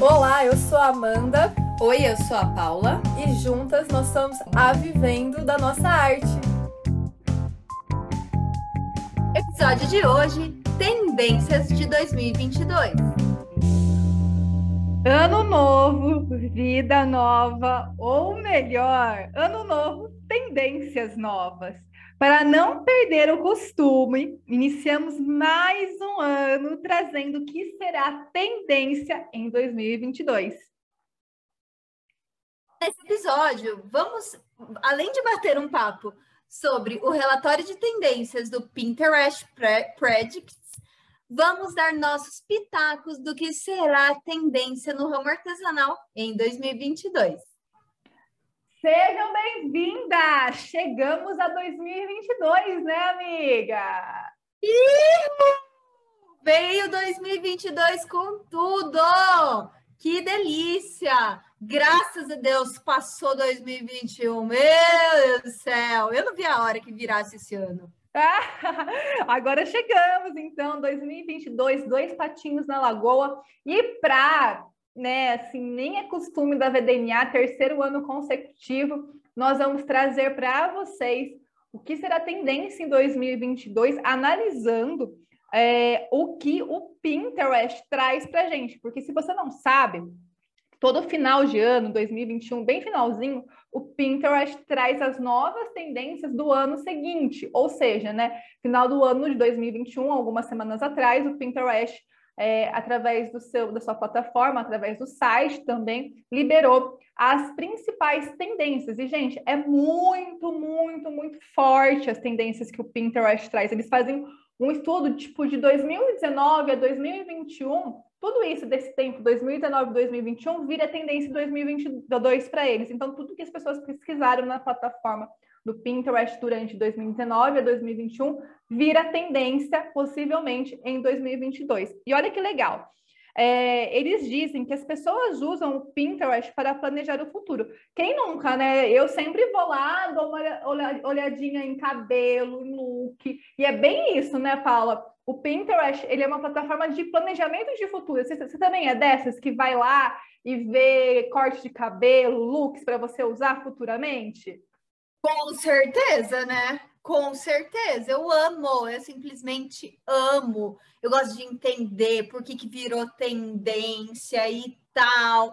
Olá, eu sou a Amanda. Oi, eu sou a Paula. E juntas nós estamos a vivendo da nossa arte. Episódio de hoje: Tendências de 2022. Ano novo, vida nova, ou melhor, ano novo, tendências novas. Para não perder o costume, iniciamos mais um ano trazendo o que será tendência em 2022. Nesse episódio, vamos, além de bater um papo sobre o relatório de tendências do Pinterest Predicts, vamos dar nossos pitacos do que será tendência no ramo artesanal em 2022. Sejam bem-vindas! Chegamos a 2022, né, amiga? Iu! Veio 2022 com tudo! Que delícia! Graças a Deus passou 2021. Meu Deus do céu! Eu não vi a hora que virasse esse ano. agora chegamos, então, 2022, dois patinhos na lagoa. E para né, assim, nem é costume da VDNA, terceiro ano consecutivo, nós vamos trazer para vocês o que será tendência em 2022, analisando é, o que o Pinterest traz para gente. Porque se você não sabe, todo final de ano, 2021, bem finalzinho, o Pinterest traz as novas tendências do ano seguinte. Ou seja, né, final do ano de 2021, algumas semanas atrás, o Pinterest é, através do seu, da sua plataforma, através do site também, liberou as principais tendências. E, gente, é muito, muito, muito forte as tendências que o Pinterest traz. Eles fazem um estudo tipo de 2019 a 2021, tudo isso desse tempo, 2019 2021, vira tendência 2022 para eles. Então, tudo que as pessoas pesquisaram na plataforma do Pinterest durante 2019 a 2021 vira tendência possivelmente em 2022. E olha que legal. É, eles dizem que as pessoas usam o Pinterest para planejar o futuro. Quem nunca, né? Eu sempre vou lá, dou uma olhadinha em cabelo, em look, e é bem isso, né, Paula? O Pinterest, ele é uma plataforma de planejamento de futuro. Você, você também é dessas que vai lá e vê corte de cabelo, looks para você usar futuramente? Com certeza, né? Com certeza. Eu amo, eu simplesmente amo. Eu gosto de entender por que, que virou tendência e tal.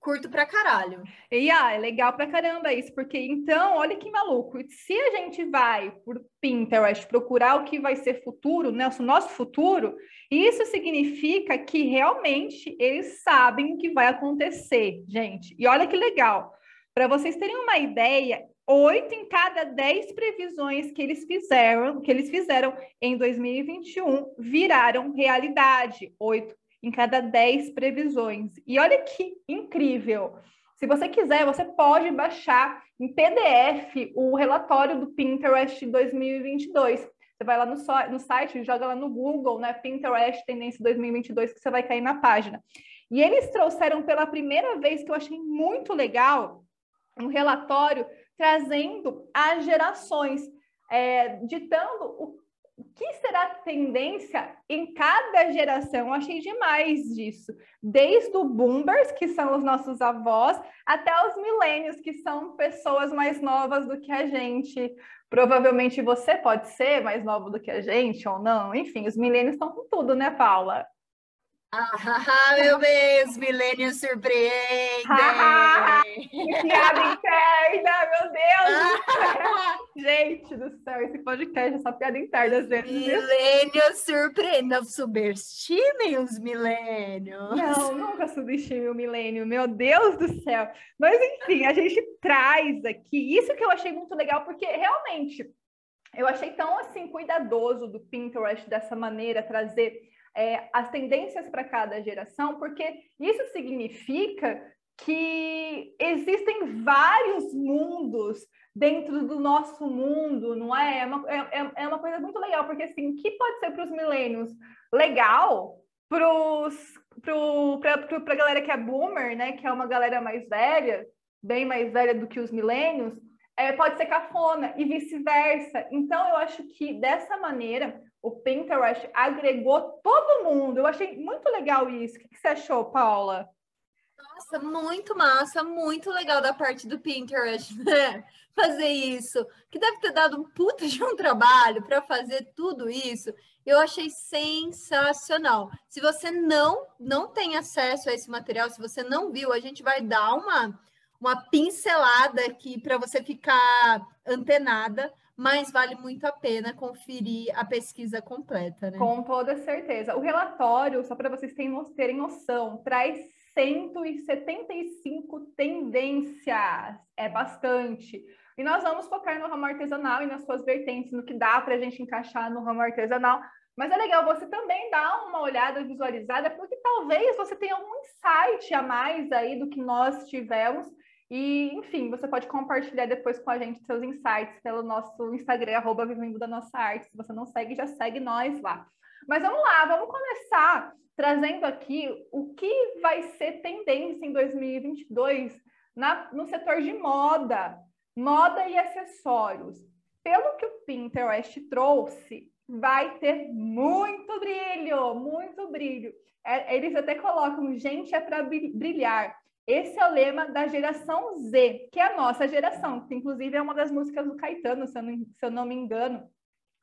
Curto pra caralho. E ah, é legal pra caramba isso, porque então, olha que maluco. Se a gente vai por Pinterest procurar o que vai ser futuro, né, o nosso futuro, isso significa que realmente eles sabem o que vai acontecer, gente. E olha que legal. Para vocês terem uma ideia, oito em cada dez previsões que eles fizeram, que eles fizeram em 2021 viraram realidade. Oito em cada dez previsões. E olha que incrível! Se você quiser, você pode baixar em PDF o relatório do Pinterest 2022. Você vai lá no, so no site, joga lá no Google, né, Pinterest Tendência 2022, que você vai cair na página. E eles trouxeram pela primeira vez, que eu achei muito legal, um relatório trazendo as gerações, é, ditando o que será tendência em cada geração. Eu achei demais disso. Desde o boomers, que são os nossos avós, até os milênios, que são pessoas mais novas do que a gente. Provavelmente você pode ser mais novo do que a gente ou não. Enfim, os milênios estão com tudo, né, Paula? Ah, meu Deus, milênio surpreende! piada interna, meu Deus! Gente do céu, esse podcast é só piada interna às vezes. Milênio surpreende, não subestimem os milênios. Não, nunca subestime o milênio, meu Deus do céu. Mas enfim, a gente traz aqui, isso que eu achei muito legal, porque realmente eu achei tão assim cuidadoso do Pinterest dessa maneira, trazer é, as tendências para cada geração, porque isso significa que existem vários mundos dentro do nosso mundo, não é? É uma, é, é uma coisa muito legal, porque assim, o que pode ser para os milênios legal para a galera que é boomer, né? Que é uma galera mais velha, bem mais velha do que os milênios, é, pode ser cafona e vice-versa. Então, eu acho que dessa maneira o Pinterest agregou todo mundo. Eu achei muito legal isso. O que você achou, Paula? Nossa, muito massa, muito legal da parte do Pinterest, né? Fazer isso, que deve ter dado um puta de um trabalho para fazer tudo isso. Eu achei sensacional. Se você não não tem acesso a esse material, se você não viu, a gente vai dar uma uma pincelada aqui para você ficar antenada, mas vale muito a pena conferir a pesquisa completa, né? Com toda certeza. O relatório, só para vocês terem noção, traz 175 tendências. É bastante. E nós vamos focar no ramo artesanal e nas suas vertentes, no que dá para a gente encaixar no ramo artesanal. Mas é legal você também dar uma olhada visualizada, porque talvez você tenha algum insight a mais aí do que nós tivemos e, enfim, você pode compartilhar depois com a gente seus insights pelo nosso Instagram, arroba Vivendo da Nossa Arte. Se você não segue, já segue nós lá. Mas vamos lá, vamos começar trazendo aqui o que vai ser tendência em 2022 na, no setor de moda, moda e acessórios. Pelo que o Pinterest trouxe, vai ter muito brilho, muito brilho. É, eles até colocam gente é para brilhar. Esse é o lema da geração Z, que é a nossa geração, que inclusive é uma das músicas do Caetano, se eu não, se eu não me engano.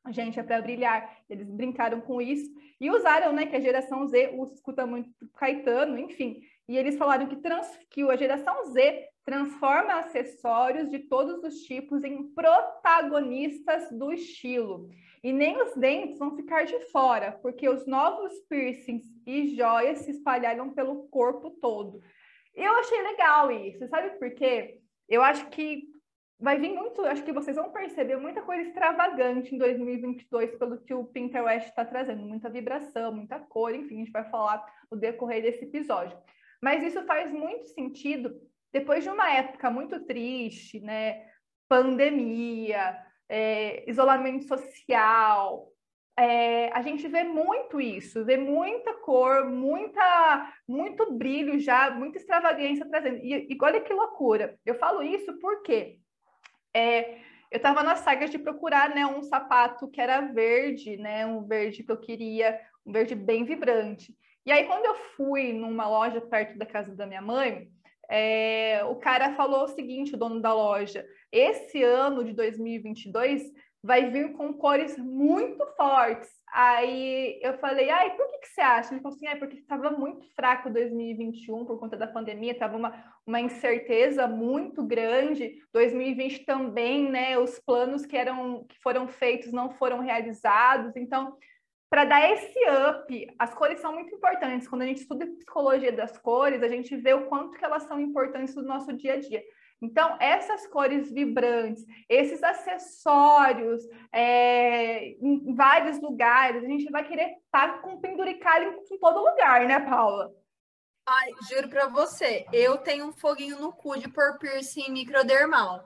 Gente, é para brilhar. Eles brincaram com isso e usaram, né, que a geração Z escuta muito Caetano, enfim. E eles falaram que, trans, que a geração Z transforma acessórios de todos os tipos em protagonistas do estilo. E nem os dentes vão ficar de fora, porque os novos piercings e joias se espalharam pelo corpo todo. Eu achei legal isso, sabe por quê? Eu acho que vai vir muito, acho que vocês vão perceber muita coisa extravagante em 2022 pelo que o Pinterest está trazendo, muita vibração, muita cor, enfim, a gente vai falar no decorrer desse episódio. Mas isso faz muito sentido depois de uma época muito triste, né? Pandemia, é, isolamento social, é, a gente vê muito isso, vê muita cor, muita, muito brilho já, muita extravagância trazendo. E, e olha que loucura. Eu falo isso porque é, eu estava nas sagas de procurar né, um sapato que era verde, né, um verde que eu queria, um verde bem vibrante. E aí, quando eu fui numa loja perto da casa da minha mãe, é, o cara falou o seguinte, o dono da loja, esse ano de 2022 vai vir com cores muito fortes. Aí eu falei, ai, por que, que você acha? Ele falou assim, ai, porque estava muito fraco 2021 por conta da pandemia, estava uma, uma incerteza muito grande. 2020 também, né? Os planos que eram que foram feitos não foram realizados. Então, para dar esse up, as cores são muito importantes. Quando a gente estuda psicologia das cores, a gente vê o quanto que elas são importantes no nosso dia a dia. Então, essas cores vibrantes, esses acessórios é, em vários lugares, a gente vai querer estar tá com penduricalho em todo lugar, né, Paula? Ai, juro para você, eu tenho um foguinho no cu de pôr piercing microdermal.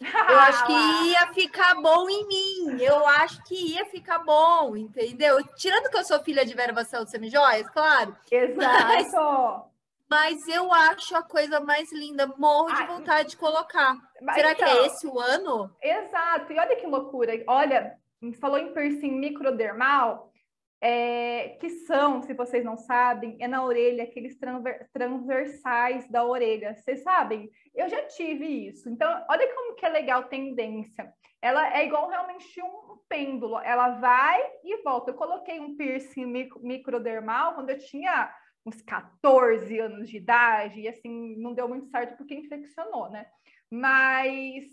Eu acho que ia ficar bom em mim. Eu acho que ia ficar bom, entendeu? Tirando que eu sou filha de Vera Vassal de Semijóias, claro. Exato. Mas mas eu acho a coisa mais linda, morro de vontade de colocar. Será então, que é então, esse o ano? Exato, e olha que loucura. Olha, falou em piercing microdermal, é, que são, se vocês não sabem, é na orelha, aqueles transversais da orelha. Vocês sabem? Eu já tive isso. Então, olha como que é legal tendência. Ela é igual realmente um pêndulo. Ela vai e volta. Eu coloquei um piercing microdermal quando eu tinha uns 14 anos de idade, e assim, não deu muito certo porque infeccionou, né? Mas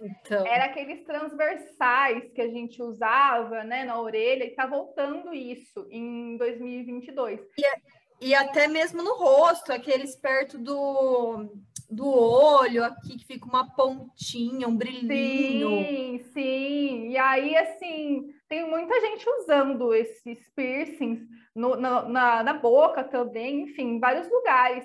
então. era aqueles transversais que a gente usava, né, na orelha, e tá voltando isso em 2022. E, e até mesmo no rosto, aqueles perto do, do olho aqui, que fica uma pontinha, um brilhinho. Sim, sim. E aí, assim, tem muita gente usando esses piercings no, na, na, na, boca também, enfim, em vários lugares.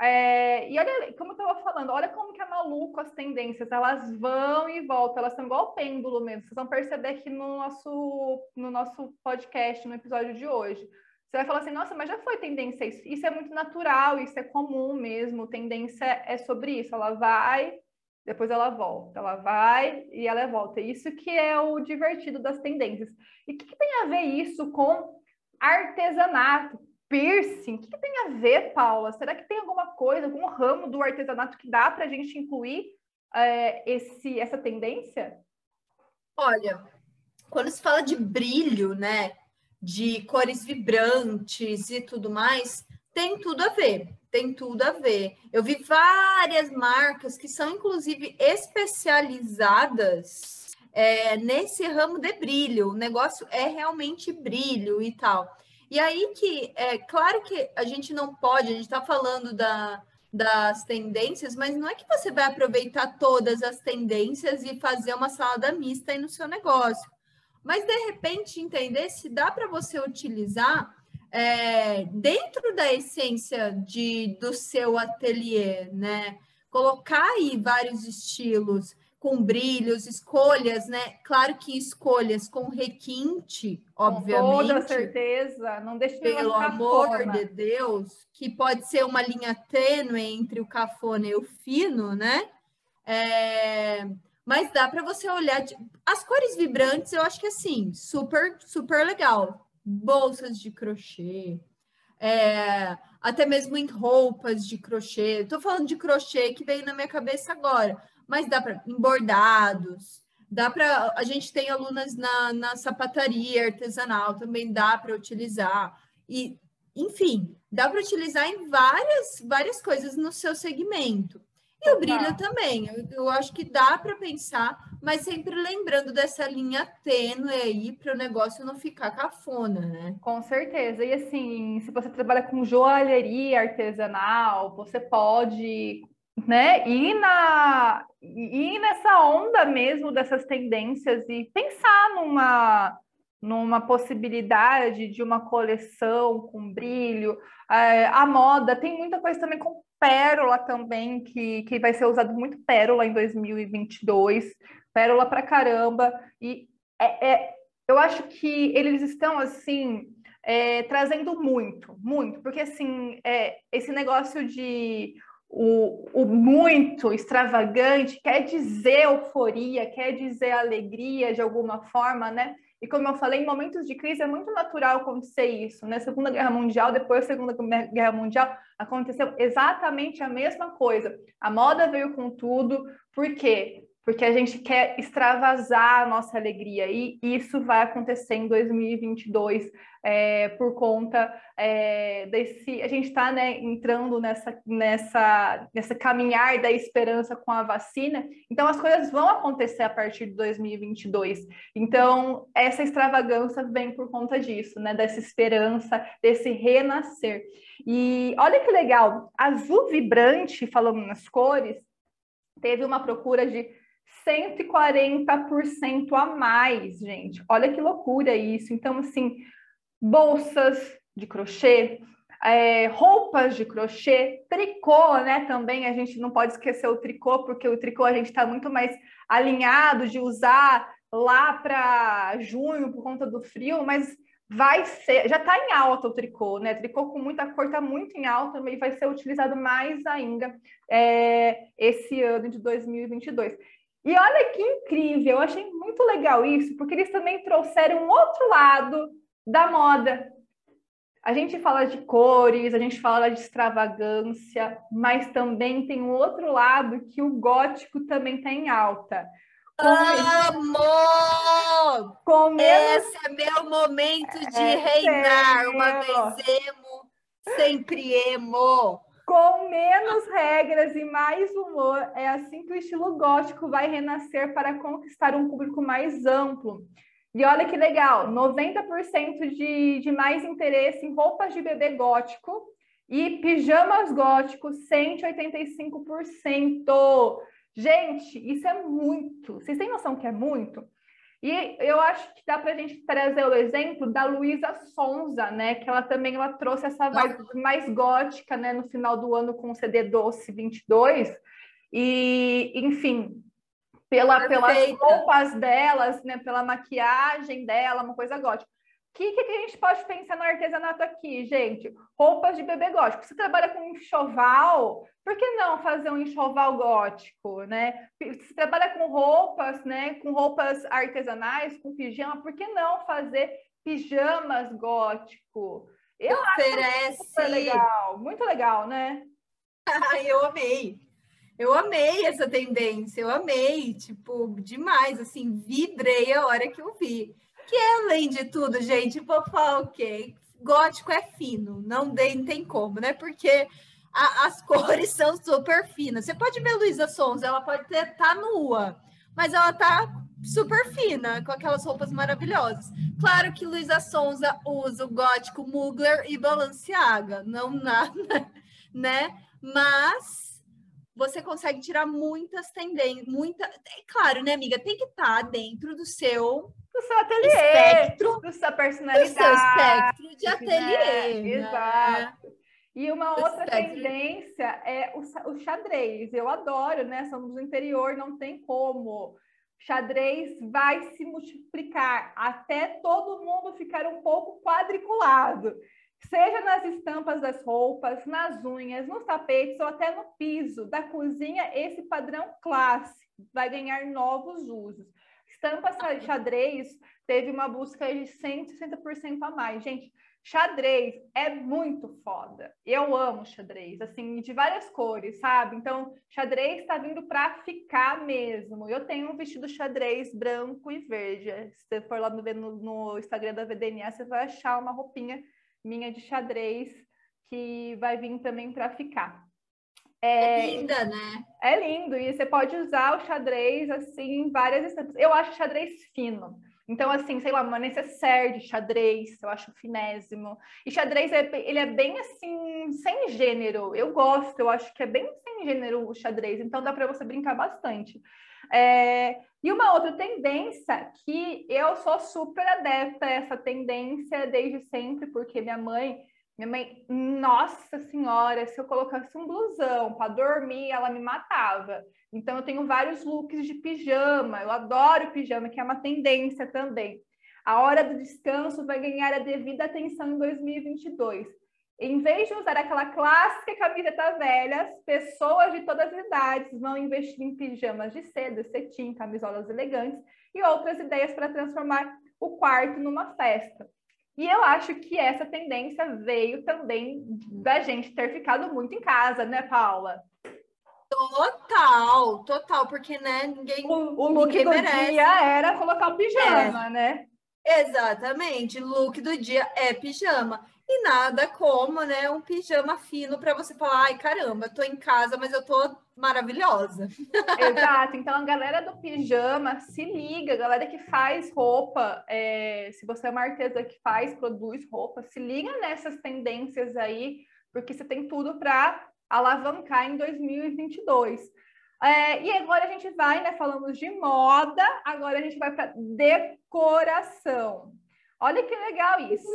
É, e olha, como eu estava falando, olha como que é maluco as tendências, elas vão e voltam, elas são igual pêndulo mesmo. Vocês vão perceber aqui no nosso, no nosso podcast, no episódio de hoje. Você vai falar assim, nossa, mas já foi tendência isso. Isso é muito natural, isso é comum mesmo. Tendência é sobre isso. Ela vai, depois ela volta, ela vai e ela volta. Isso que é o divertido das tendências. E o que, que, tem a ver isso com artesanato? piercing. O que, que, tem a ver, Paula? Será que tem alguma coisa, algum ramo do artesanato que dá para a gente incluir é, esse, essa tendência? Olha, quando se fala de brilho, né, de cores vibrantes e tudo mais, tem tudo a ver. Tem tudo a ver. Eu vi várias marcas que são, inclusive, especializadas é, nesse ramo de brilho. O negócio é realmente brilho e tal. E aí que, é claro que a gente não pode, a gente está falando da, das tendências, mas não é que você vai aproveitar todas as tendências e fazer uma salada mista aí no seu negócio. Mas, de repente, entender se dá para você utilizar é, dentro da essência de, do seu ateliê, né? Colocar aí vários estilos com brilhos, escolhas, né? Claro que escolhas com requinte, obviamente. Com toda certeza, não deixe de Pelo amor de Deus, que pode ser uma linha tênue entre o cafona e o fino, né? É, mas dá para você olhar de... as cores vibrantes, eu acho que assim, super, super legal. Bolsas de crochê, é, até mesmo em roupas de crochê. Estou falando de crochê que veio na minha cabeça agora, mas dá para em bordados, dá para a gente tem alunas na, na sapataria artesanal também dá para utilizar e enfim dá para utilizar em várias várias coisas no seu segmento e o brilho também eu, eu acho que dá para pensar mas sempre lembrando dessa linha tênue aí para o negócio não ficar cafona né com certeza e assim se você trabalha com joalheria artesanal você pode né? Ir, na, ir nessa onda mesmo dessas tendências e pensar numa, numa possibilidade de uma coleção com brilho. É, a moda tem muita coisa também com pérola também, que, que vai ser usado muito pérola em 2022. Pérola pra caramba. E é, é eu acho que eles estão assim. É, trazendo muito, muito, porque assim, é, esse negócio de o, o, muito extravagante quer dizer euforia, quer dizer alegria de alguma forma, né? E como eu falei, em momentos de crise é muito natural acontecer isso, né? Segunda Guerra Mundial, depois da Segunda Guerra Mundial, aconteceu exatamente a mesma coisa. A moda veio com tudo, por quê? Porque a gente quer extravasar a nossa alegria, e isso vai acontecer em 2022 é, por conta é, desse. A gente está né, entrando nessa, nessa, nessa caminhar da esperança com a vacina, então as coisas vão acontecer a partir de 2022. Então, essa extravagância vem por conta disso, né, dessa esperança, desse renascer. E olha que legal, azul vibrante, falando nas cores, teve uma procura de 140% a mais, gente. Olha que loucura isso. Então, assim, bolsas de crochê, é, roupas de crochê, tricô, né? Também a gente não pode esquecer o tricô, porque o tricô a gente está muito mais alinhado de usar lá para junho por conta do frio, mas vai ser, já está em alta o tricô, né? Tricô com muita cor está muito em alta e vai ser utilizado mais ainda é, esse ano de 2022. E olha que incrível, eu achei muito legal isso, porque eles também trouxeram um outro lado da moda. A gente fala de cores, a gente fala de extravagância, mas também tem um outro lado que o gótico também está em alta. Amor! Com menos... Esse é meu momento de é reinar. Uma vez emo, sempre emo. Com menos regras e mais humor, é assim que o estilo gótico vai renascer para conquistar um público mais amplo. E olha que legal, 90% de, de mais interesse em roupas de bebê gótico e pijamas góticos, 185%. Gente, isso é muito. Vocês têm noção que é muito? E eu acho que dá para a gente trazer o exemplo da Luísa Sonza, né? Que ela também ela trouxe essa vibe mais gótica, né? No final do ano com o CD Doce 22. E, enfim, pela, pelas roupas delas, né, pela maquiagem dela, uma coisa gótica. O que, que a gente pode pensar no artesanato aqui, gente? Roupas de bebê gótico. Você trabalha com enxoval, por que não fazer um enxoval gótico, né? Se trabalha com roupas, né, com roupas artesanais, com pijama, por que não fazer pijamas gótico? Eu Oferece. acho legal, muito legal, né? eu amei. Eu amei essa tendência, eu amei, tipo, demais, assim, vibrei a hora que eu vi. Que é, além de tudo, gente, vou falar o quê? Gótico é fino, não tem, tem como, né? Porque a, as cores são super finas. Você pode ver Luísa Sons, ela pode estar tá nua, mas ela tá super fina, com aquelas roupas maravilhosas. Claro que Luísa Sonza usa o gótico Mugler e Balenciaga, não nada, né? Mas você consegue tirar muitas tendências, muita, é claro, né, amiga? Tem que estar tá dentro do seu do seu ateliê, espectro, da sua personalidade, do seu espectro de ateliê. Né? Exato. E uma outra tendência é o, o, xadrez. Eu adoro, né? Somos do interior, não tem como. Xadrez vai se multiplicar até todo mundo ficar um pouco quadriculado seja nas estampas das roupas, nas unhas, nos tapetes ou até no piso da cozinha, esse padrão clássico vai ganhar novos usos. Estampas xadrez teve uma busca de 160% a mais. Gente, xadrez é muito foda. Eu amo xadrez, assim, de várias cores, sabe? Então, xadrez está vindo para ficar mesmo. Eu tenho um vestido xadrez branco e verde. Se você for lá no, no Instagram da VDNA, você vai achar uma roupinha minha de xadrez, que vai vir também para ficar. É, é, linda, né? É lindo, e você pode usar o xadrez assim em várias estampas. Eu acho xadrez fino. Então, assim, sei lá, uma necessaire de xadrez, eu acho finésimo. E xadrez, é, ele é bem assim, sem gênero. Eu gosto, eu acho que é bem sem gênero o xadrez. Então, dá para você brincar bastante. É, e uma outra tendência que eu sou super adepta a essa tendência desde sempre, porque minha mãe, minha mãe, nossa senhora, se eu colocasse um blusão para dormir, ela me matava. Então eu tenho vários looks de pijama, eu adoro pijama, que é uma tendência também. A hora do descanso vai ganhar a devida atenção em 2022. Em vez de usar aquela clássica camiseta velha, pessoas de todas as idades vão investir em pijamas de seda, cetim, camisolas elegantes e outras ideias para transformar o quarto numa festa. E eu acho que essa tendência veio também da gente ter ficado muito em casa, né, Paula? Total, total, porque né, ninguém. O, o look ninguém do merece. dia era colocar o pijama, é. né? Exatamente, look do dia é pijama. E nada como, né, um pijama fino para você falar, ai caramba, eu tô em casa, mas eu tô maravilhosa. Exato. Então a galera do pijama se liga, a galera que faz roupa, é, se você é uma artesã que faz, produz roupa, se liga nessas tendências aí, porque você tem tudo para alavancar em 2022. É, e agora a gente vai, né? Falamos de moda, agora a gente vai para decoração. Olha que legal isso.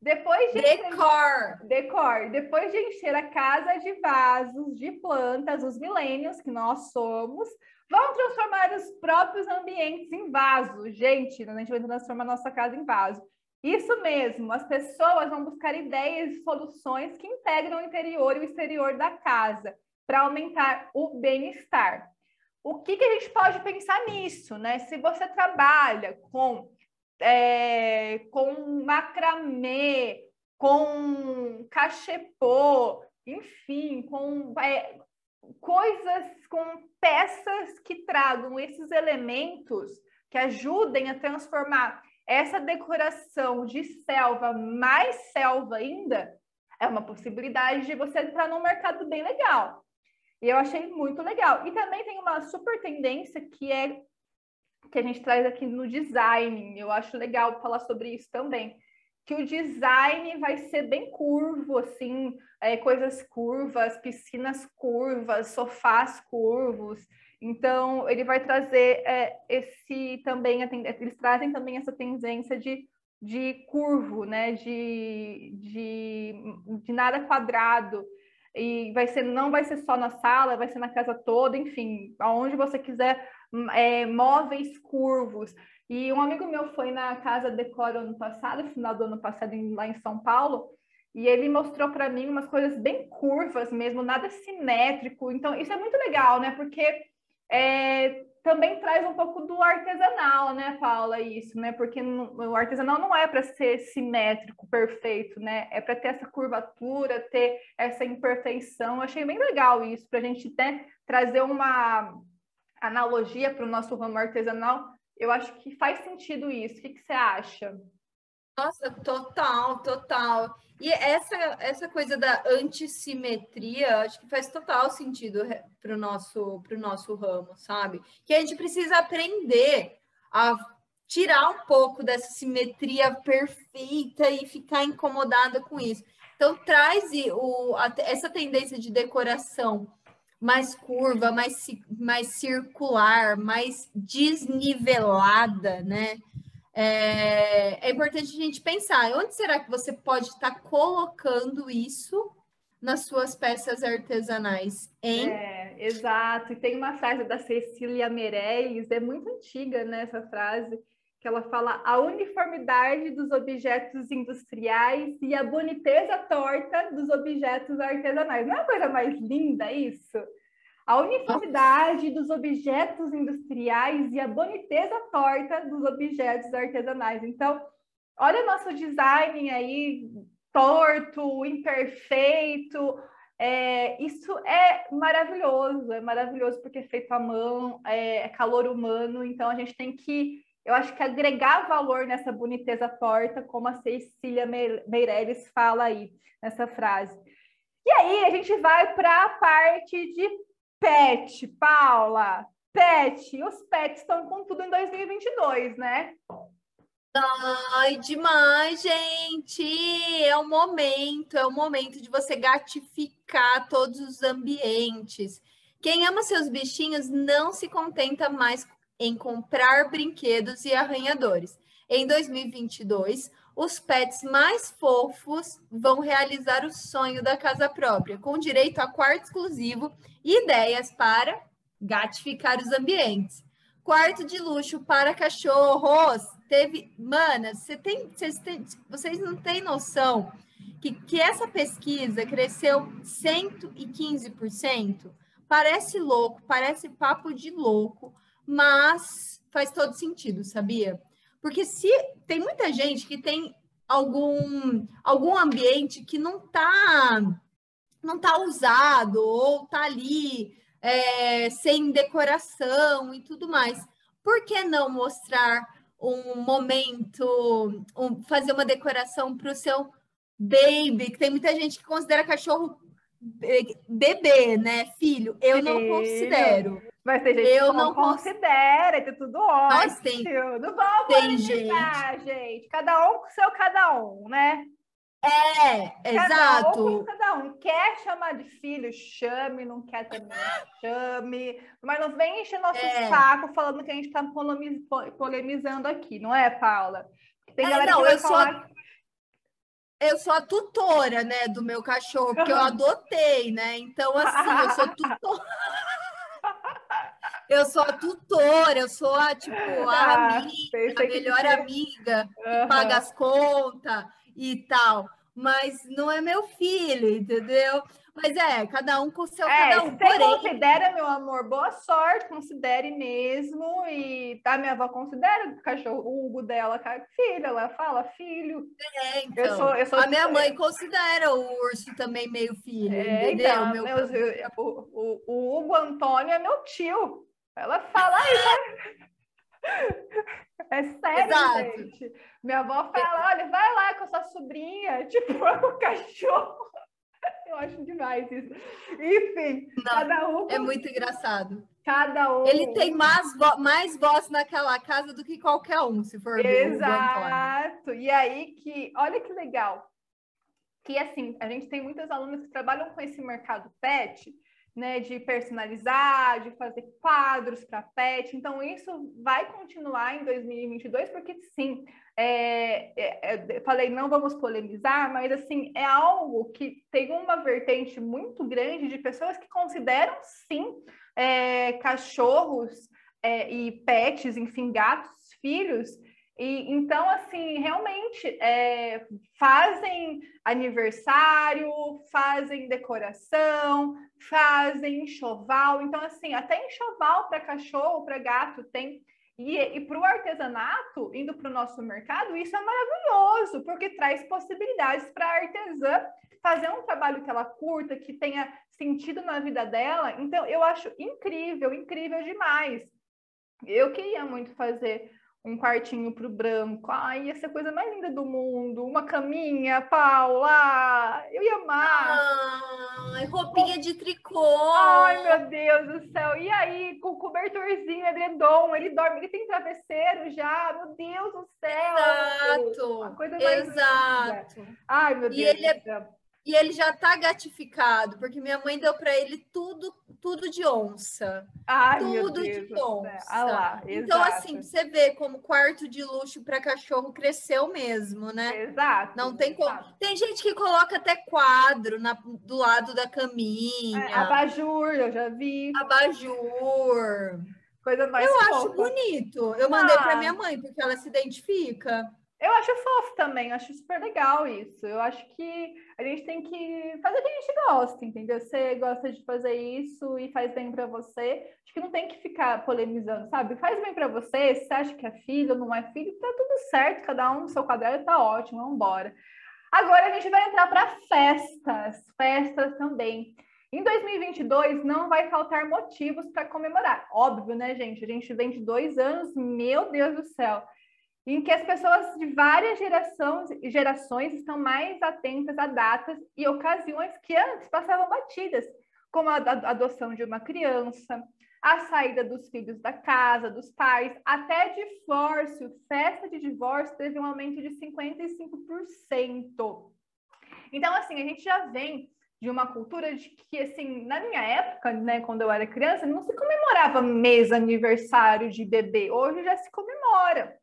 Depois de decor. Encher, decor. Depois de encher a casa de vasos, de plantas, os milênios que nós somos, vão transformar os próprios ambientes em vasos. Gente, a gente vai transformar nossa casa em vaso. Isso mesmo, as pessoas vão buscar ideias e soluções que integram o interior e o exterior da casa para aumentar o bem-estar. O que, que a gente pode pensar nisso, né? Se você trabalha com é, com macramê, com cachepô, enfim, com é, coisas, com peças que tragam esses elementos que ajudem a transformar essa decoração de selva mais selva ainda, é uma possibilidade de você entrar num mercado bem legal. E eu achei muito legal. E também tem uma super tendência que é que a gente traz aqui no design. Eu acho legal falar sobre isso também. Que o design vai ser bem curvo, assim, é, coisas curvas, piscinas curvas, sofás curvos. Então, ele vai trazer é, esse também, eles trazem também essa tendência de, de curvo, né? De, de, de nada quadrado. E vai ser, não vai ser só na sala, vai ser na casa toda, enfim, aonde você quiser é, móveis curvos. E um amigo meu foi na Casa Decora ano passado, final do ano passado, lá em São Paulo, e ele mostrou para mim umas coisas bem curvas mesmo, nada simétrico. Então, isso é muito legal, né? Porque é, também traz um pouco do artesanal, né, Paula, isso, né? Porque o artesanal não é para ser simétrico, perfeito, né? É para ter essa curvatura, ter essa imperfeição. Eu achei bem legal isso, para a gente até trazer uma analogia para o nosso ramo artesanal. Eu acho que faz sentido isso. O que, que você acha? Nossa, total, total. E essa, essa coisa da antissimetria, acho que faz total sentido para o nosso, nosso ramo, sabe? Que a gente precisa aprender a tirar um pouco dessa simetria perfeita e ficar incomodada com isso. Então, traz o, essa tendência de decoração mais curva, mais, mais circular, mais desnivelada, né? é, é importante a gente pensar onde será que você pode estar colocando isso nas suas peças artesanais, hein? É, exato. E tem uma frase da Cecília Meirelles, é muito antiga, né, essa frase, que ela fala a uniformidade dos objetos industriais e a boniteza torta dos objetos artesanais. Não é uma coisa mais linda isso? a uniformidade dos objetos industriais e a boniteza torta dos objetos artesanais. Então, olha o nosso design aí torto, imperfeito. É, isso é maravilhoso, é maravilhoso porque é feito à mão, é, é calor humano, então a gente tem que, eu acho que agregar valor nessa boniteza torta, como a Cecília Meirelles fala aí nessa frase. E aí a gente vai para a parte de Pet, Paula, pet, os pets estão com tudo em 2022, né? Ai, demais, gente! É o momento, é o momento de você gatificar todos os ambientes. Quem ama seus bichinhos não se contenta mais em comprar brinquedos e arranhadores. Em 2022, os pets mais fofos vão realizar o sonho da casa própria, com direito a quarto exclusivo e ideias para gatificar os ambientes. Quarto de luxo para cachorros. Teve. Manas, você tem, vocês, têm, vocês não têm noção que, que essa pesquisa cresceu 115%. Parece louco, parece papo de louco, mas faz todo sentido, sabia? Porque se tem muita gente que tem algum, algum ambiente que não está não tá usado ou está ali é, sem decoração e tudo mais. Por que não mostrar um momento, um, fazer uma decoração para o seu baby? Que tem muita gente que considera cachorro bebê, né? Filho. Eu não considero. Mas tem gente eu que não considera, tem tudo ótimo. Mas tem, tudo bom tem gente. gente. Cada um com seu cada um, né? É, cada exato. Um cada um. Quer chamar de filho, chame, não quer também, chame. Mas não vem encher nosso é. saco falando que a gente está polemizando aqui, não é, Paula? Tem é, galera não, que eu falar... sou eu sou a tutora, né, do meu cachorro, porque eu adotei, né? Então, assim, eu sou tutora. Eu sou a tutora, eu sou a, tipo, a ah, amiga, a melhor que... amiga, que paga as contas e tal. Mas não é meu filho, entendeu? Mas é, cada um com o seu é, cada um. Você Porém... considera, meu amor, boa sorte, considere mesmo. E tá, minha avó considera o cachorro, o Hugo dela, filho, ela fala filho. É, então. Eu sou, eu sou a minha mãe considera o urso também meio filho, é, entendeu? Então, meu... meus, o, o, o Hugo Antônio é meu tio. Ela fala aí, É sério, Exato. gente. Minha avó fala: olha, vai lá com a sua sobrinha, tipo, o cachorro. Eu acho demais isso. Enfim, Não, cada um. É muito engraçado. Cada um. Ele tem mais, vo mais voz naquela casa do que qualquer um, se for. Exato. E aí que, olha que legal. Que assim, a gente tem muitas alunas que trabalham com esse mercado pet né, de personalizar, de fazer quadros para pet. Então, isso vai continuar em 2022, porque sim, é, é, é, falei, não vamos polemizar, mas assim, é algo que tem uma vertente muito grande de pessoas que consideram sim é, cachorros é, e pets, enfim, gatos, filhos, E, então, assim, realmente é, fazem aniversário, fazem decoração, fazem enxoval. Então, assim, até enxoval para cachorro, para gato tem. E, e para o artesanato, indo para o nosso mercado, isso é maravilhoso, porque traz possibilidades para a artesã fazer um trabalho que ela curta, que tenha sentido na vida dela. Então, eu acho incrível, incrível demais. Eu queria muito fazer um quartinho para o branco. Ai, ia ser a coisa mais linda do mundo. Uma caminha, Paula. Eu ia amar. Ai, roupinha de tricô. Ai, meu Deus do céu. E aí, com o cobertorzinho, edredom, ele dorme, ele tem travesseiro já. Meu Deus do céu. Exato. Uma coisa mais Exato. Linda. Ai, meu Deus e ele é... E ele já tá gatificado, porque minha mãe deu para ele tudo, tudo de onça. Ai, tudo de onça. Ah lá, então, assim, você vê como quarto de luxo para cachorro cresceu mesmo, né? Exato. Não tem como. Tem gente que coloca até quadro na, do lado da caminha. É, abajur, eu já vi. Abajur. Coisa mais Eu fofa. acho bonito. Eu mandei ah. para minha mãe, porque ela se identifica. Eu acho fofo também, acho super legal isso. Eu acho que a gente tem que fazer o que a gente gosta, entendeu? Você gosta de fazer isso e faz bem para você. Acho que não tem que ficar polemizando, sabe? Faz bem para você, se você acha que é filho ou não é filho, tá tudo certo, cada um no seu quadrado tá ótimo, vamos embora. Agora a gente vai entrar para festas, festas também. Em 2022 não vai faltar motivos para comemorar. Óbvio, né, gente? A gente vem de dois anos, meu Deus do céu em que as pessoas de várias gerações, gerações estão mais atentas a datas e ocasiões que antes passavam batidas, como a adoção de uma criança, a saída dos filhos da casa, dos pais, até divórcio, festa de divórcio teve um aumento de 55%. Então, assim, a gente já vem de uma cultura de que, assim, na minha época, né, quando eu era criança, não se comemorava mês aniversário de bebê. Hoje já se comemora.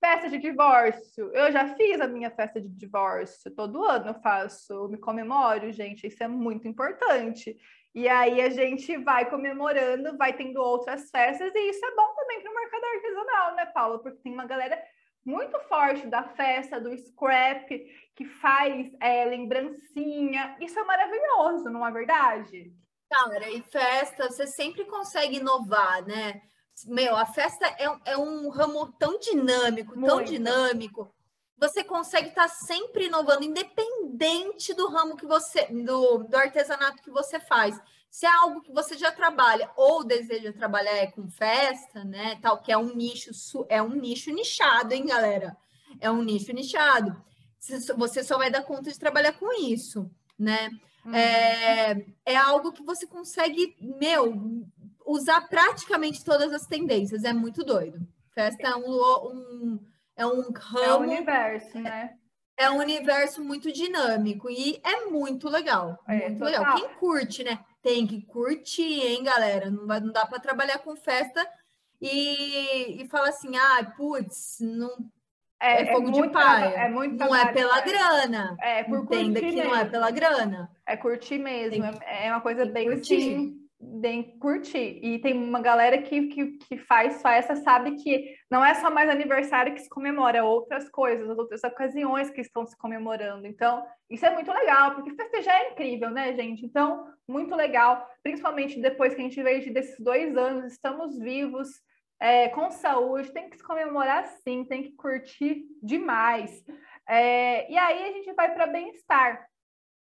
Festa de divórcio. Eu já fiz a minha festa de divórcio. Todo ano eu faço, me comemoro, gente. Isso é muito importante. E aí a gente vai comemorando, vai tendo outras festas, e isso é bom também para o mercado artesanal, né, Paula? Porque tem uma galera muito forte da festa, do scrap, que faz é, lembrancinha. Isso é maravilhoso, não é verdade? Cara, e festa, você sempre consegue inovar, né? Meu, a festa é, é um ramo tão dinâmico, Muito. tão dinâmico. Você consegue estar tá sempre inovando, independente do ramo que você, do, do artesanato que você faz. Se é algo que você já trabalha ou deseja trabalhar é com festa, né? Tal, que é um nicho, é um nicho nichado, hein, galera? É um nicho nichado. Você só vai dar conta de trabalhar com isso, né? Uhum. É, é algo que você consegue, meu, usar praticamente todas as tendências. É muito doido. Festa é um, um é um ramo. É um universo, né? É um universo muito dinâmico e é muito legal. É, muito legal. Quem curte, né? Tem que curtir, hein, galera? Não, vai, não dá para trabalhar com festa e, e falar assim, ah, putz, não. É, é fogo é de paia. É muito não é pela grana. É, por Entenda que mesmo. não é pela grana. É curtir mesmo. É uma coisa bem curtir. assim bem curtir. E tem uma galera que, que, que faz festa, sabe que não é só mais aniversário que se comemora, é outras coisas, outras ocasiões que estão se comemorando. Então, isso é muito legal, porque festejar é incrível, né, gente? Então, muito legal, principalmente depois que a gente veio desses dois anos, estamos vivos, é, com saúde, tem que se comemorar sim, tem que curtir demais. É, e aí a gente vai para bem-estar.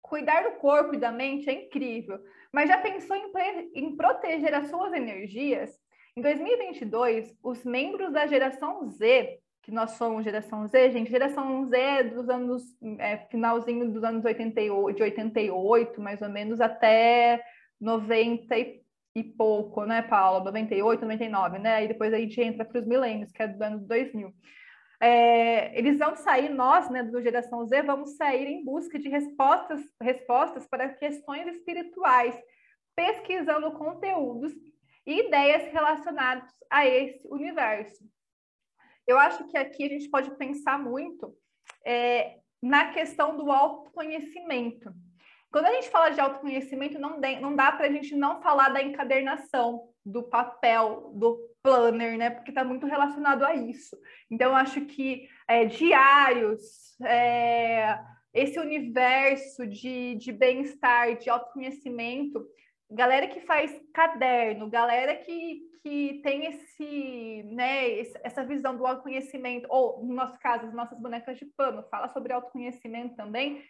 Cuidar do corpo e da mente é incrível. Mas já pensou em, em proteger as suas energias? Em 2022, os membros da geração Z, que nós somos geração Z, gente, geração Z é dos anos, é, finalzinho dos anos 88, de 88, mais ou menos, até 90 e, pouco, né, Paula? 98, 99, né? E depois a gente entra para os milênios, que é do ano 2000 é, eles vão sair, nós, né, do Geração Z, vamos sair em busca de respostas, respostas para questões espirituais, pesquisando conteúdos e ideias relacionadas a esse universo. Eu acho que aqui a gente pode pensar muito é, na questão do autoconhecimento. Quando a gente fala de autoconhecimento, não, de, não dá para a gente não falar da encadernação, do papel, do planner, né? Porque está muito relacionado a isso. Então, acho que é, diários, é, esse universo de, de bem-estar, de autoconhecimento, galera que faz caderno, galera que, que tem esse, né, essa visão do autoconhecimento, ou no nosso caso, as nossas bonecas de pano, fala sobre autoconhecimento também,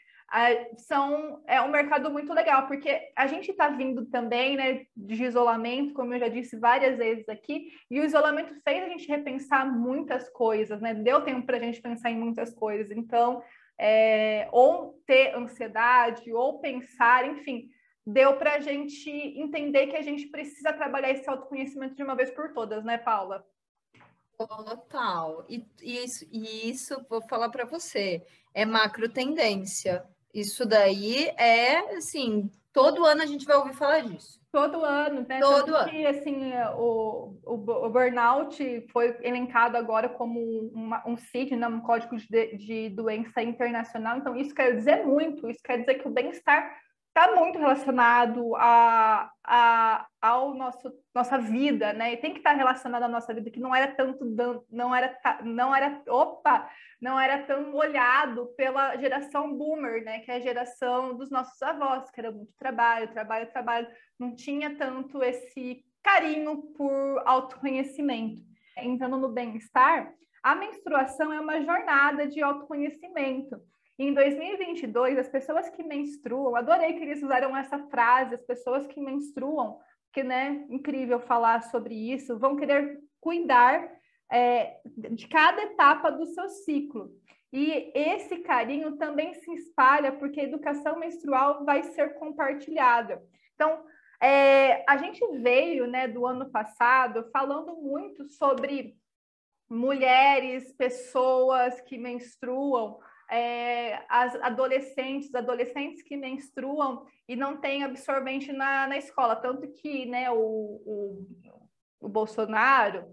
são é um mercado muito legal, porque a gente está vindo também né, de isolamento, como eu já disse várias vezes aqui, e o isolamento fez a gente repensar muitas coisas, né? Deu tempo para a gente pensar em muitas coisas. Então, é, ou ter ansiedade, ou pensar, enfim, deu para a gente entender que a gente precisa trabalhar esse autoconhecimento de uma vez por todas, né, Paula? Total. E, e isso, e isso vou falar para você, é macro tendência. Isso daí é, assim, todo ano a gente vai ouvir falar disso. Todo ano, né? Todo Tanto ano. Que, assim, o, o, o, burnout foi elencado agora como uma, um CID, né? um código de, de doença internacional. Então, isso quer dizer muito. Isso quer dizer que o bem-estar está muito relacionado a, a, ao nosso nossa vida, né? E tem que estar tá relacionado à nossa vida, que não era tanto não era não era opa, não era tão olhado pela geração boomer, né? Que é a geração dos nossos avós, que era muito trabalho, trabalho, trabalho, não tinha tanto esse carinho por autoconhecimento. Entrando no bem-estar, a menstruação é uma jornada de autoconhecimento em 2022, as pessoas que menstruam, adorei que eles usaram essa frase, as pessoas que menstruam, que né, incrível falar sobre isso, vão querer cuidar é, de cada etapa do seu ciclo. E esse carinho também se espalha porque a educação menstrual vai ser compartilhada. Então, é, a gente veio né, do ano passado falando muito sobre mulheres, pessoas que menstruam, é, as adolescentes, adolescentes que menstruam e não têm absorvente na, na escola. Tanto que né, o, o, o Bolsonaro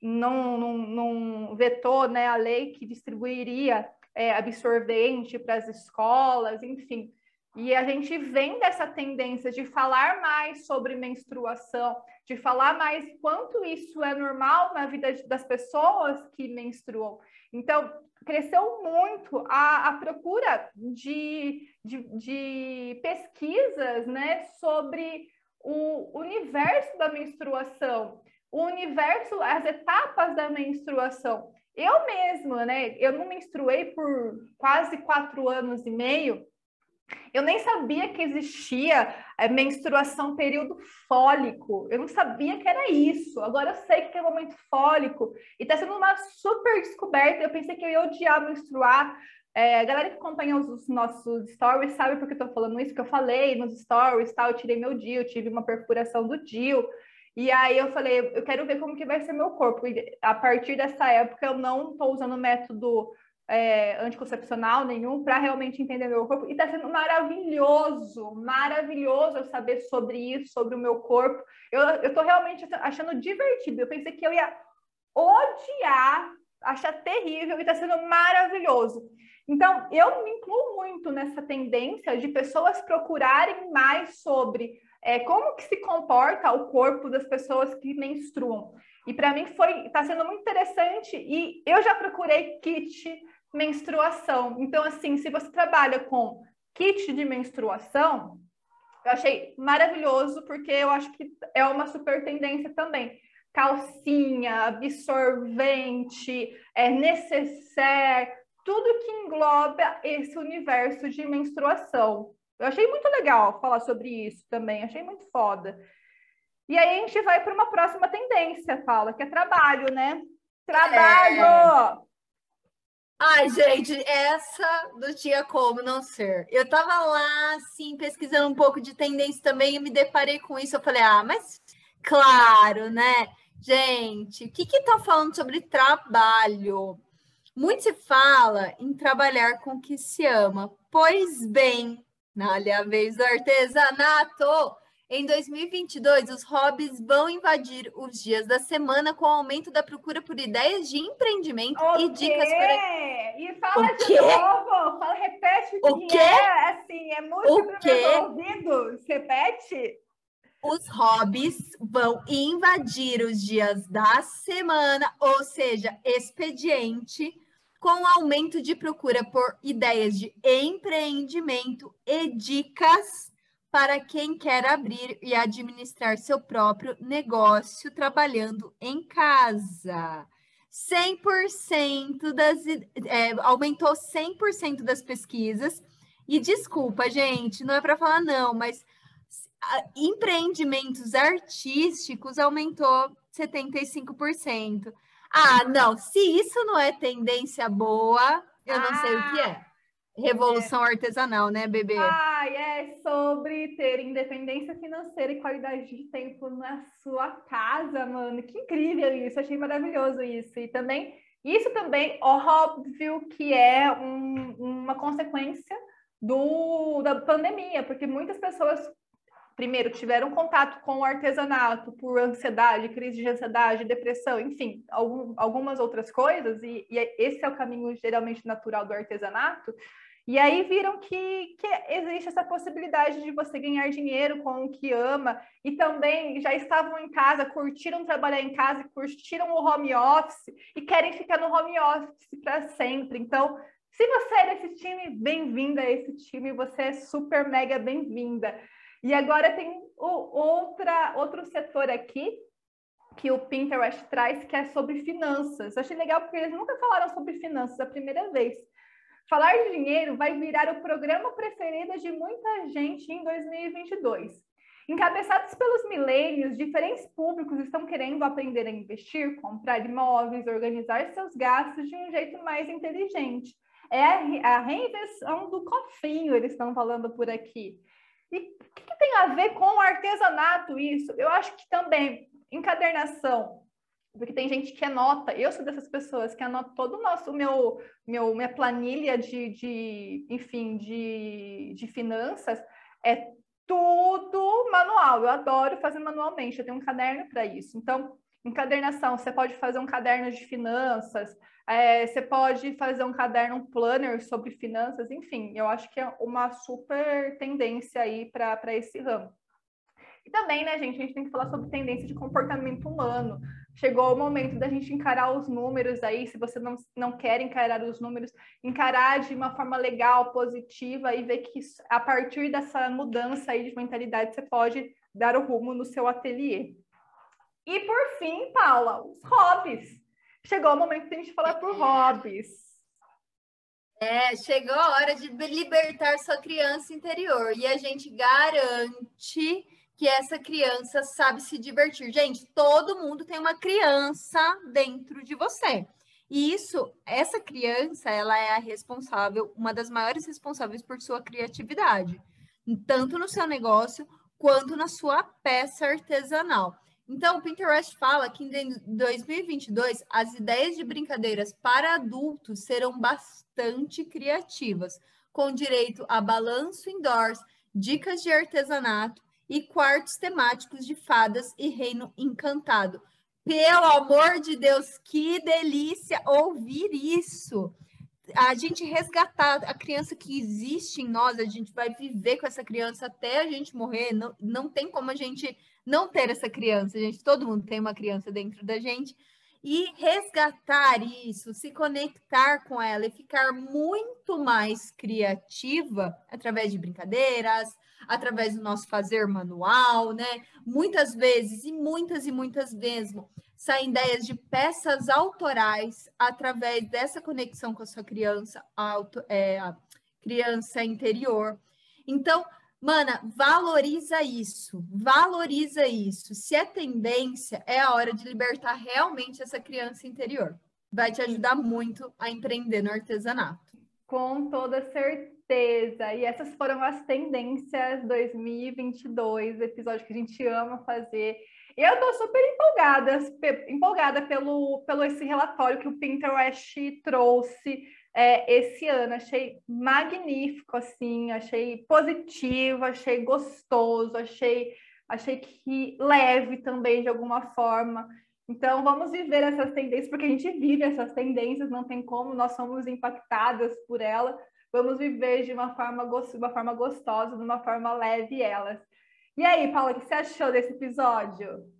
não, não, não, vetou né, a lei que distribuiria é, absorvente para as escolas, enfim. E a gente vem dessa tendência de falar mais sobre menstruação, de falar mais quanto isso é normal na vida das pessoas que menstruam. Então, cresceu muito a, a procura de, de, de, pesquisas né, sobre o universo da menstruação, o universo, as etapas da menstruação. Eu mesma, né? Eu não menstruei por quase quatro anos e meio, eu nem sabia que existia é, menstruação período fólico. Eu não sabia que era isso. Agora eu sei que é momento fólico. E está sendo uma super descoberta. Eu pensei que eu ia odiar menstruar. É, a galera que acompanha os, os, nossos stories sabe por que eu tô falando isso, que eu falei nos stories, tal, eu tirei meu DIU, eu tive uma perfuração do DIU. E aí eu falei, eu quero ver como que vai ser meu corpo. E a partir dessa época eu não estou usando o método é, anticoncepcional nenhum para realmente entender meu corpo. E está sendo maravilhoso, maravilhoso eu saber sobre isso, sobre o meu corpo. Eu estou realmente achando divertido. Eu pensei que eu ia odiar, achar terrível, e está sendo maravilhoso. Então, eu me incluo muito nessa tendência de pessoas procurarem mais sobre é, como que se comporta o corpo das pessoas que menstruam. E para mim foi está sendo muito interessante e eu já procurei kit menstruação. Então, assim, se você trabalha com kit de menstruação, eu achei maravilhoso, porque eu acho que é uma super tendência também. Calcinha, absorvente, é necessaire, tudo que engloba esse universo de menstruação. Eu achei muito legal falar sobre isso também, achei muito foda. E aí a gente vai para uma próxima tendência, Paula, que é trabalho, né? Trabalho! É... Ai, gente, essa não tinha como não ser. Eu tava lá, assim, pesquisando um pouco de tendência também e me deparei com isso. Eu falei, ah, mas claro, né? Gente, o que que tá falando sobre trabalho? Muito se fala em trabalhar com o que se ama. Pois bem, na vez do artesanato, em 2022, os hobbies vão invadir os dias da semana com o aumento da procura por ideias de empreendimento e dicas para. E fala o de quê? novo, fala, repete o, o que quê? é, assim, é música para meus ouvidos, repete. os hobbies vão invadir os dias da semana, ou seja, expediente, com aumento de procura por ideias de empreendimento e dicas para quem quer abrir e administrar seu próprio negócio trabalhando em casa. 100% das é, aumentou 100% das pesquisas. E desculpa, gente, não é para falar não, mas empreendimentos artísticos aumentou 75%. Ah, não, se isso não é tendência boa, eu não ah, sei o que é. Ah, Revolução é. artesanal, né, bebê? Ah, é sobre ter independência financeira e qualidade de tempo na sua casa, mano. Que incrível isso, achei maravilhoso isso. E também, isso também, óbvio que é um, uma consequência do, da pandemia, porque muitas pessoas primeiro, tiveram contato com o artesanato por ansiedade, crise de ansiedade, depressão, enfim, algum, algumas outras coisas, e, e, esse é o caminho geralmente natural do artesanato. E aí viram que, que existe essa possibilidade de você ganhar dinheiro com o que ama, e também já estavam em casa, curtiram trabalhar em casa, curtiram o home office e querem ficar no home office para sempre. Então, se você é desse time, bem-vinda a esse time, você é super mega bem-vinda. E agora tem o, outra, outro setor aqui que o Pinterest traz, que é sobre finanças. achei legal porque eles nunca falaram sobre finanças a primeira vez. Falar de dinheiro vai virar o programa preferido de muita gente em 2022. Encabeçados pelos milênios, diferentes públicos estão querendo aprender a investir, comprar imóveis, organizar seus gastos de um jeito mais inteligente. É a reinvenção do cofrinho, eles estão falando por aqui. E o que, que tem a ver com o artesanato isso? Eu acho que também encadernação, porque tem gente que anota, eu sou dessas pessoas que anota todo o nosso, meu, meu, minha planilha de, de enfim, de, de finanças, é tudo manual, eu adoro fazer manualmente, eu tenho um caderno para isso. Então, encadernação, você pode fazer um caderno de finanças, é, você pode fazer um caderno, um planner sobre finanças, enfim, eu acho que é uma super tendência aí para esse ramo. E também, né, gente, a gente tem que falar sobre tendência de comportamento humano. Chegou o momento da gente encarar os números aí, se você não, não quer encarar os números, encarar de uma forma legal, positiva e ver que a partir dessa mudança aí de mentalidade você pode dar o rumo no seu ateliê. E por fim, Paula, os hobbies chegou o momento de a gente falar por hobbies. É, chegou a hora de libertar sua criança interior. E a gente garante que essa criança sabe se divertir. Gente, todo mundo tem uma criança dentro de você. E isso, essa criança, ela é a responsável, uma das maiores responsáveis por sua criatividade, tanto no seu negócio quanto na sua peça artesanal. Então, o Pinterest fala que em 2022 as ideias de brincadeiras para adultos serão bastante criativas, com direito a balanço indoors, dicas de artesanato e quartos temáticos de fadas e reino encantado. Pelo amor de Deus, que delícia ouvir isso! A gente resgatar a criança que existe em nós, a gente vai viver com essa criança até a gente morrer, não, não tem como a gente não ter essa criança, gente. Todo mundo tem uma criança dentro da gente. E resgatar isso, se conectar com ela e ficar muito mais criativa através de brincadeiras, através do nosso fazer manual, né? Muitas vezes, e muitas e muitas vezes, saem ideias de peças autorais através dessa conexão com a sua criança, auto, é, criança interior. Então, Mana, valoriza isso, valoriza isso. Se é tendência, é a hora de libertar realmente essa criança interior. Vai te ajudar muito a empreender no artesanato. Com toda certeza. E essas foram as tendências 2022, episódio que a gente ama fazer. Eu tô super empolgada, empolgada pelo, pelo esse relatório que o Pinterest trouxe é, esse ano. Achei magnífico, assim, achei positivo, achei gostoso, achei, achei que leve também de alguma forma. Então, vamos viver essas tendências, porque a gente vive essas tendências, não tem como, nós somos impactadas por ela. Vamos viver de uma forma, uma forma gostosa, de uma forma leve elas. E aí, Paula, o que você achou desse episódio?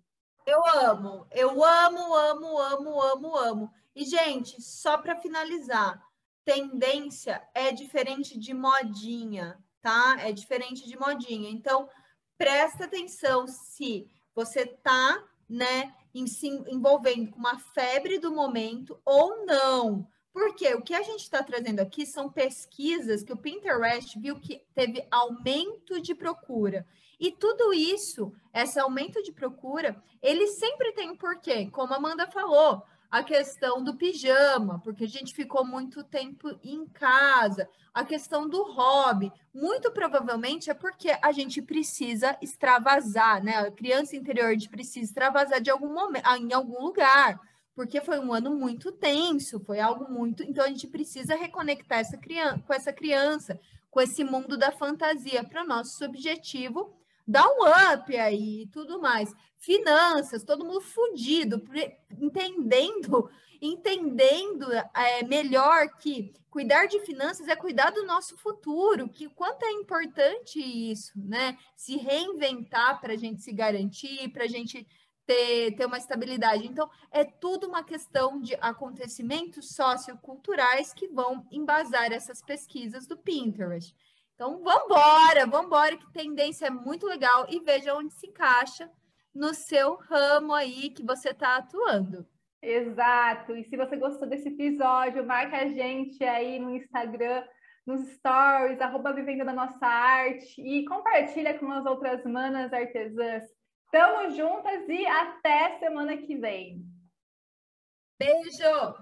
Eu amo, eu amo, amo, amo, amo, amo. E, gente, só para finalizar, tendência é diferente de modinha, tá? É diferente de modinha. Então, presta atenção se você tá, né, em, se envolvendo com uma febre do momento ou não. Porque o que a gente está trazendo aqui são pesquisas que o Pinterest viu que teve aumento de procura. E tudo isso, esse aumento de procura, ele sempre tem um porquê. Como a Amanda falou, a questão do pijama, porque a gente ficou muito tempo em casa, a questão do hobby, muito provavelmente é porque a gente precisa extravasar, né? A criança interior a gente precisa extravasar de algum momento, em algum lugar, porque foi um ano muito tenso, foi algo muito, então a gente precisa reconectar essa criança com essa criança, com esse mundo da fantasia para o nosso objetivo dar um up aí e tudo mais. Finanças, todo mundo fudido, entendendo, entendendo é, melhor que cuidar de finanças é cuidar do nosso futuro, que quanto é importante isso, né? Se reinventar para a gente se garantir, para a gente ter, ter uma estabilidade. Então, é tudo uma questão de acontecimentos socioculturais que vão embasar essas pesquisas do Pinterest. Então, vambora, vambora, que tendência é muito legal e veja onde se encaixa no seu ramo aí que você está atuando. Exato. E se você gostou desse episódio, marca a gente aí no Instagram, nos stories, arroba Vivendo da Nossa Arte e compartilha com as outras manas artesãs. Tamo juntas e até semana que vem. Beijo!